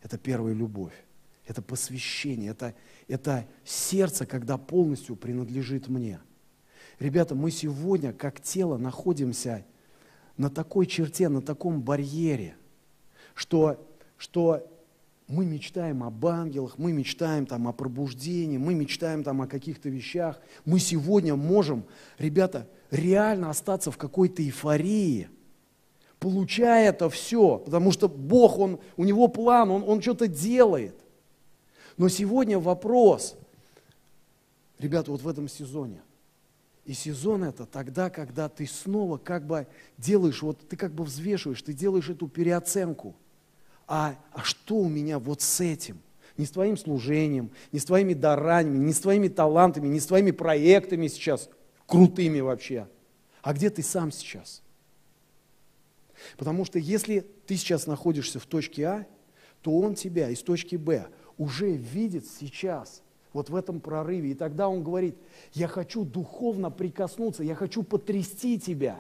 это первая любовь, это посвящение, это, это сердце, когда полностью принадлежит мне. Ребята, мы сегодня, как тело, находимся на такой черте, на таком барьере, что, что мы мечтаем об ангелах, мы мечтаем там о пробуждении, мы мечтаем там о каких-то вещах. Мы сегодня можем, ребята, реально остаться в какой-то эйфории – получая это все, потому что Бог, он, у него план, он, он что-то делает. Но сегодня вопрос, ребята, вот в этом сезоне. И сезон это тогда, когда ты снова как бы делаешь, вот ты как бы взвешиваешь, ты делаешь эту переоценку. А, а что у меня вот с этим? Не с твоим служением, не с твоими дарами, не с твоими талантами, не с твоими проектами сейчас, крутыми вообще. А где ты сам сейчас? Потому что если ты сейчас находишься в точке А, то он тебя из точки Б уже видит сейчас, вот в этом прорыве. И тогда он говорит, я хочу духовно прикоснуться, я хочу потрясти тебя.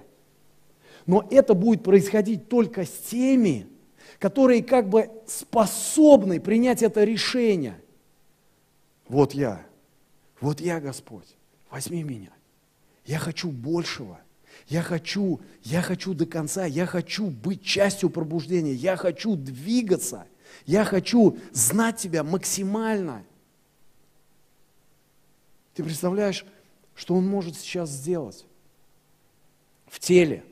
Но это будет происходить только с теми, которые как бы способны принять это решение. Вот я, вот я, Господь, возьми меня. Я хочу большего. Я хочу, я хочу до конца, я хочу быть частью пробуждения, я хочу двигаться, я хочу знать Тебя максимально. Ты представляешь, что Он может сейчас сделать в теле?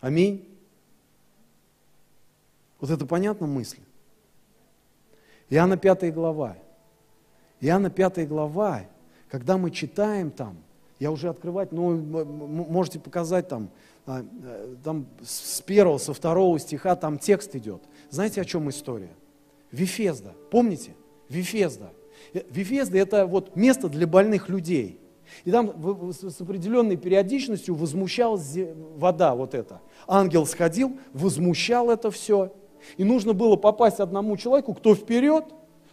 Аминь. Вот это понятна мысль? Иоанна 5 глава. Иоанна 5 глава, когда мы читаем там, я уже открывать, ну, можете показать там, а, э, там с первого, со второго стиха там текст идет. Знаете, о чем история? Вифезда, помните? Вифезда. Э, Вифезда – это вот место для больных людей. И там с определенной периодичностью возмущалась вода вот эта. Ангел сходил, возмущал это все. И нужно было попасть одному человеку, кто вперед,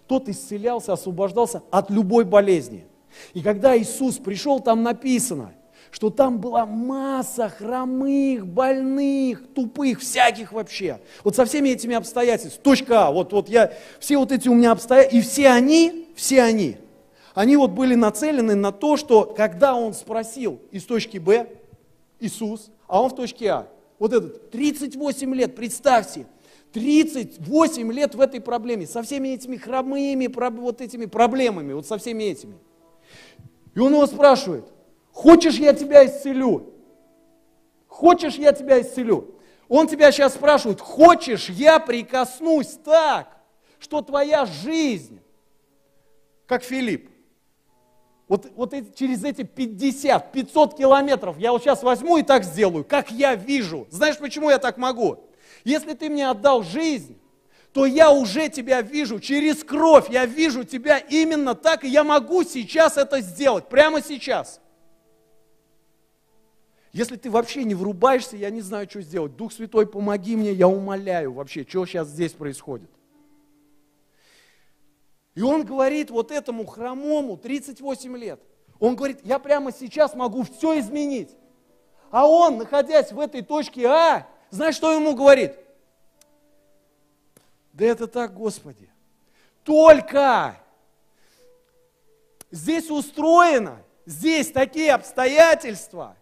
тот исцелялся, освобождался от любой болезни. И когда Иисус пришел, там написано, что там была масса хромых, больных, тупых, всяких вообще. Вот со всеми этими обстоятельствами. Точка А. Вот, вот я, все вот эти у меня обстоятельства, и все они, все они, они вот были нацелены на то, что когда он спросил из точки Б, Иисус, а он в точке А, вот этот, 38 лет, представьте, 38 лет в этой проблеме, со всеми этими хромыми, вот этими проблемами, вот со всеми этими. И он его спрашивает, хочешь я тебя исцелю? Хочешь я тебя исцелю? Он тебя сейчас спрашивает, хочешь я прикоснусь так, что твоя жизнь, как Филипп, вот, вот эти, через эти 50, 500 километров я вот сейчас возьму и так сделаю, как я вижу. Знаешь, почему я так могу? Если ты мне отдал жизнь, то я уже тебя вижу через кровь, я вижу тебя именно так, и я могу сейчас это сделать, прямо сейчас. Если ты вообще не врубаешься, я не знаю, что сделать. Дух Святой, помоги мне, я умоляю вообще, что сейчас здесь происходит. И он говорит вот этому хромому, 38 лет, он говорит, я прямо сейчас могу все изменить. А он, находясь в этой точке А, знаешь, что ему говорит? Да это так, Господи. Только здесь устроено, здесь такие обстоятельства,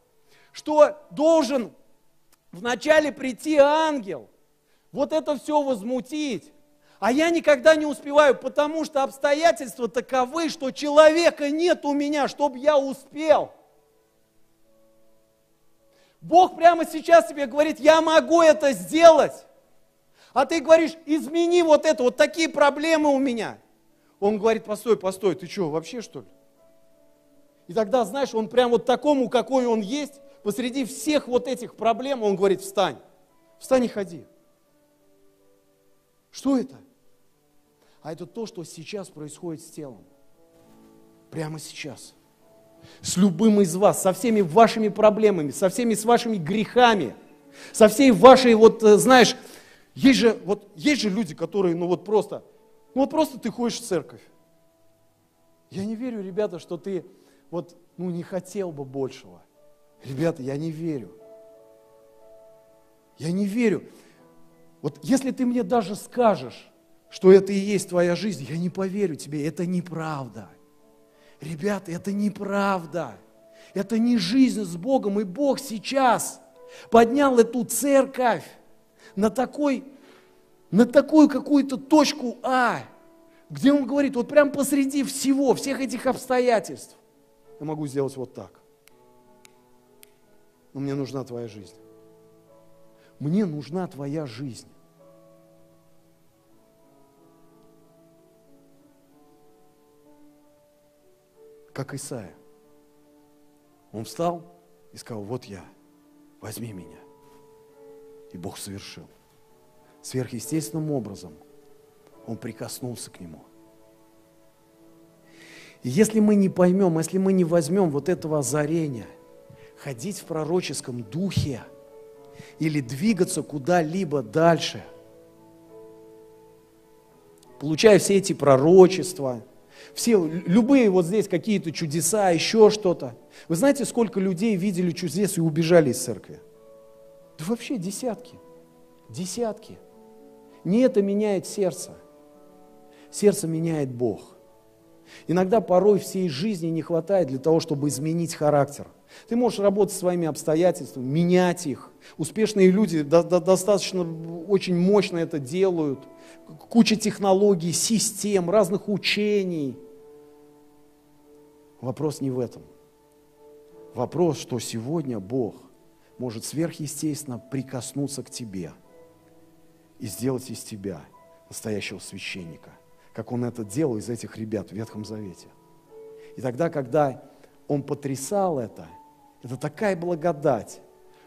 что должен вначале прийти ангел, вот это все возмутить. А я никогда не успеваю, потому что обстоятельства таковы, что человека нет у меня, чтобы я успел. Бог прямо сейчас тебе говорит, я могу это сделать. А ты говоришь, измени вот это, вот такие проблемы у меня. Он говорит, постой, постой, ты что, вообще что ли? И тогда, знаешь, он прям вот такому, какой он есть, посреди всех вот этих проблем, он говорит, встань, встань и ходи. Что это? А это то, что сейчас происходит с телом. Прямо сейчас. С любым из вас, со всеми вашими проблемами, со всеми с вашими грехами, со всей вашей, вот, э, знаешь, есть же, вот, есть же люди, которые, ну вот просто, ну вот просто ты ходишь в церковь. Я не верю, ребята, что ты вот, ну не хотел бы большего. Ребята, я не верю. Я не верю. Вот если ты мне даже скажешь, что это и есть твоя жизнь, я не поверю тебе, это неправда. Ребята, это неправда. Это не жизнь с Богом, и Бог сейчас поднял эту церковь на, такой, на такую какую-то точку А, где он говорит, вот прям посреди всего, всех этих обстоятельств, я могу сделать вот так. Но мне нужна твоя жизнь. Мне нужна твоя жизнь. Как Исаия. Он встал и сказал, вот я, возьми меня. И Бог совершил. Сверхъестественным образом Он прикоснулся к нему. И если мы не поймем, если мы не возьмем вот этого озарения, ходить в пророческом духе, или двигаться куда-либо дальше, получая все эти пророчества, все, любые вот здесь какие-то чудеса, еще что-то. Вы знаете, сколько людей видели чудес и убежали из церкви? Да вообще десятки. Десятки. Не это меняет сердце. Сердце меняет Бог. Иногда порой всей жизни не хватает для того, чтобы изменить характер. Ты можешь работать своими обстоятельствами, менять их. Успешные люди до, до, достаточно очень мощно это делают. Куча технологий, систем, разных учений. Вопрос не в этом. Вопрос, что сегодня Бог может сверхъестественно прикоснуться к тебе и сделать из тебя настоящего священника – как он это делал из этих ребят в Ветхом Завете. И тогда, когда он потрясал это, это такая благодать,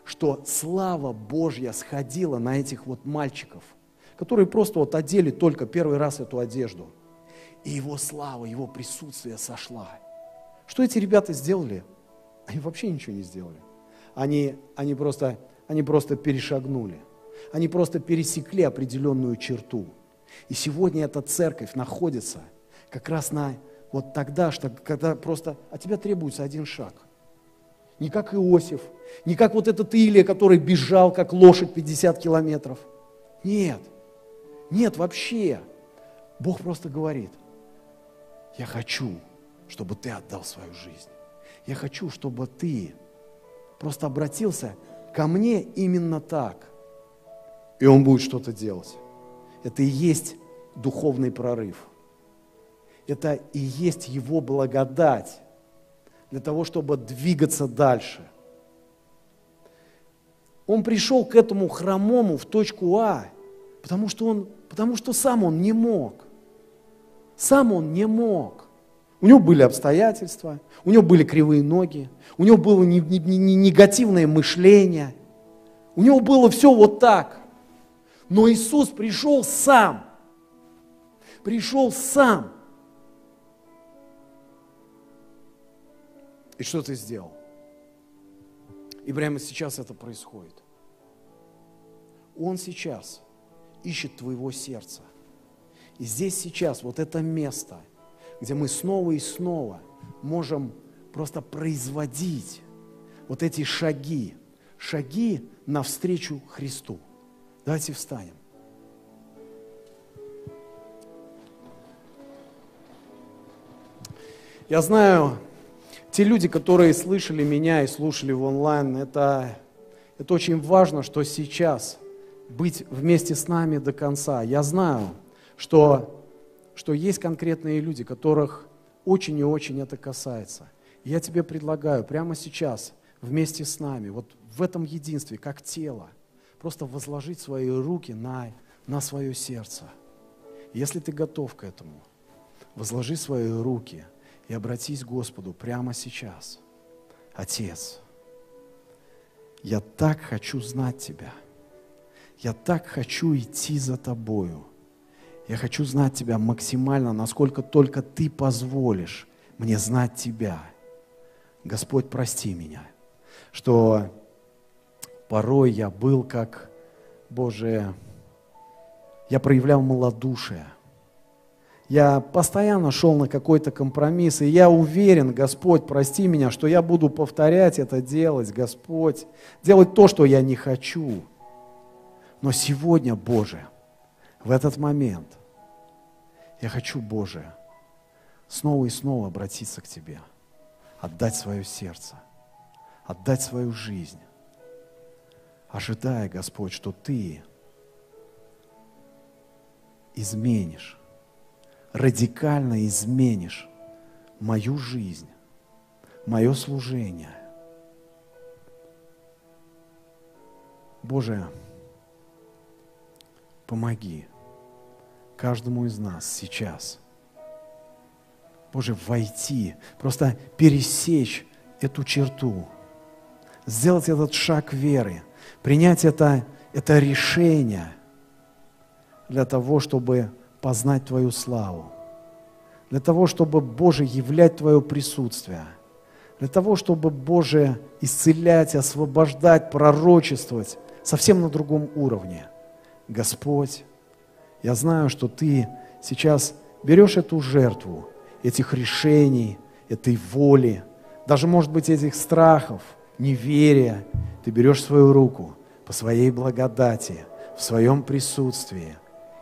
что слава Божья сходила на этих вот мальчиков, которые просто вот одели только первый раз эту одежду. И его слава, его присутствие сошла. Что эти ребята сделали? Они вообще ничего не сделали. Они, они, просто, они просто перешагнули. Они просто пересекли определенную черту. И сегодня эта церковь находится как раз на вот тогда, что, когда просто от тебя требуется один шаг. Не как Иосиф, не как вот этот Илия, который бежал, как лошадь 50 километров. Нет, нет вообще. Бог просто говорит, я хочу, чтобы ты отдал свою жизнь. Я хочу, чтобы ты просто обратился ко мне именно так. И Он будет что-то делать. Это и есть духовный прорыв. Это и есть Его благодать для того, чтобы двигаться дальше. Он пришел к этому хромому в точку А, потому что, он, потому что сам он не мог. Сам он не мог. У него были обстоятельства, у него были кривые ноги, у него было негативное мышление, у него было все вот так – но Иисус пришел сам. Пришел сам. И что ты сделал? И прямо сейчас это происходит. Он сейчас ищет твоего сердца. И здесь сейчас вот это место, где мы снова и снова можем просто производить вот эти шаги, шаги навстречу Христу. Давайте встанем. Я знаю, те люди, которые слышали меня и слушали в онлайн, это, это очень важно, что сейчас быть вместе с нами до конца. Я знаю, что, что есть конкретные люди, которых очень и очень это касается. я тебе предлагаю прямо сейчас вместе с нами, вот в этом единстве, как тело, просто возложить свои руки на, на свое сердце. Если ты готов к этому, возложи свои руки и обратись к Господу прямо сейчас. Отец, я так хочу знать Тебя. Я так хочу идти за Тобою. Я хочу знать Тебя максимально, насколько только Ты позволишь мне знать Тебя. Господь, прости меня, что порой я был как, Боже, я проявлял малодушие. Я постоянно шел на какой-то компромисс, и я уверен, Господь, прости меня, что я буду повторять это делать, Господь, делать то, что я не хочу. Но сегодня, Боже, в этот момент я хочу, Боже, снова и снова обратиться к Тебе, отдать свое сердце, отдать свою жизнь ожидая, Господь, что Ты изменишь, радикально изменишь мою жизнь, мое служение. Боже, помоги каждому из нас сейчас, Боже, войти, просто пересечь эту черту, сделать этот шаг веры – принять это, это решение для того, чтобы познать Твою славу, для того, чтобы, Боже, являть Твое присутствие, для того, чтобы, Боже, исцелять, освобождать, пророчествовать совсем на другом уровне. Господь, я знаю, что Ты сейчас берешь эту жертву, этих решений, этой воли, даже, может быть, этих страхов, неверия, Ты берешь свою руку по своей благодати, в своем присутствии,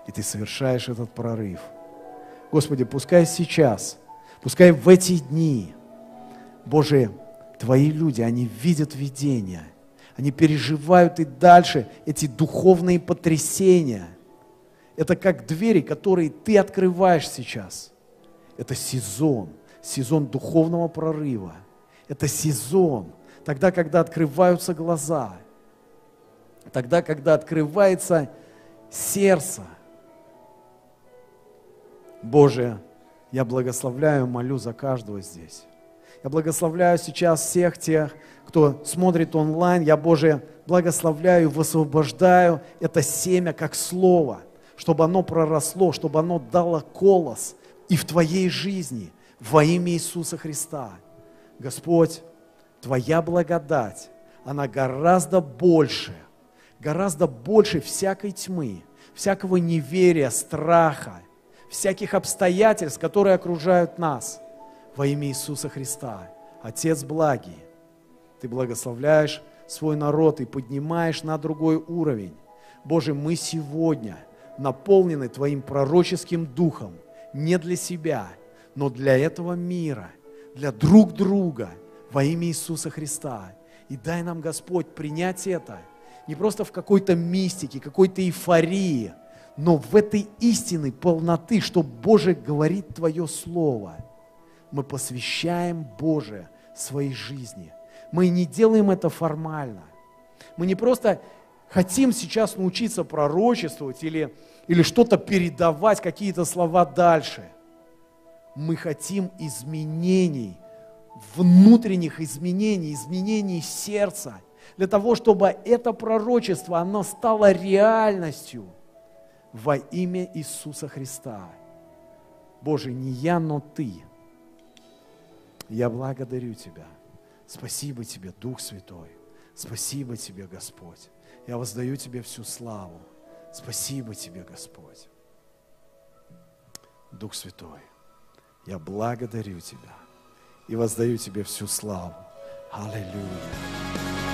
и Ты совершаешь этот прорыв. Господи, пускай сейчас, пускай в эти дни, Боже, Твои люди, они видят видения, они переживают и дальше эти духовные потрясения. Это как двери, которые ты открываешь сейчас. Это сезон, сезон духовного прорыва. Это сезон, тогда, когда открываются глаза, тогда, когда открывается сердце. Боже, я благословляю, молю за каждого здесь. Я благословляю сейчас всех тех, кто смотрит онлайн. Я, Боже, благословляю, высвобождаю это семя как слово, чтобы оно проросло, чтобы оно дало колос и в Твоей жизни во имя Иисуса Христа. Господь, Твоя благодать, она гораздо больше, гораздо больше всякой тьмы, всякого неверия, страха, всяких обстоятельств, которые окружают нас – во имя Иисуса Христа. Отец благий, Ты благословляешь свой народ и поднимаешь на другой уровень. Боже, мы сегодня наполнены Твоим пророческим духом не для себя, но для этого мира, для друг друга во имя Иисуса Христа. И дай нам, Господь, принять это не просто в какой-то мистике, какой-то эйфории, но в этой истинной полноты, что Боже говорит Твое Слово – мы посвящаем Божие своей жизни. Мы не делаем это формально. Мы не просто хотим сейчас научиться пророчествовать или, или что-то передавать, какие-то слова дальше. Мы хотим изменений, внутренних изменений, изменений сердца, для того, чтобы это пророчество, оно стало реальностью во имя Иисуса Христа. Боже, не я, но Ты – я благодарю Тебя. Спасибо Тебе, Дух Святой. Спасибо Тебе, Господь. Я воздаю Тебе всю славу. Спасибо Тебе, Господь. Дух Святой, я благодарю Тебя и воздаю Тебе всю славу. Аллилуйя.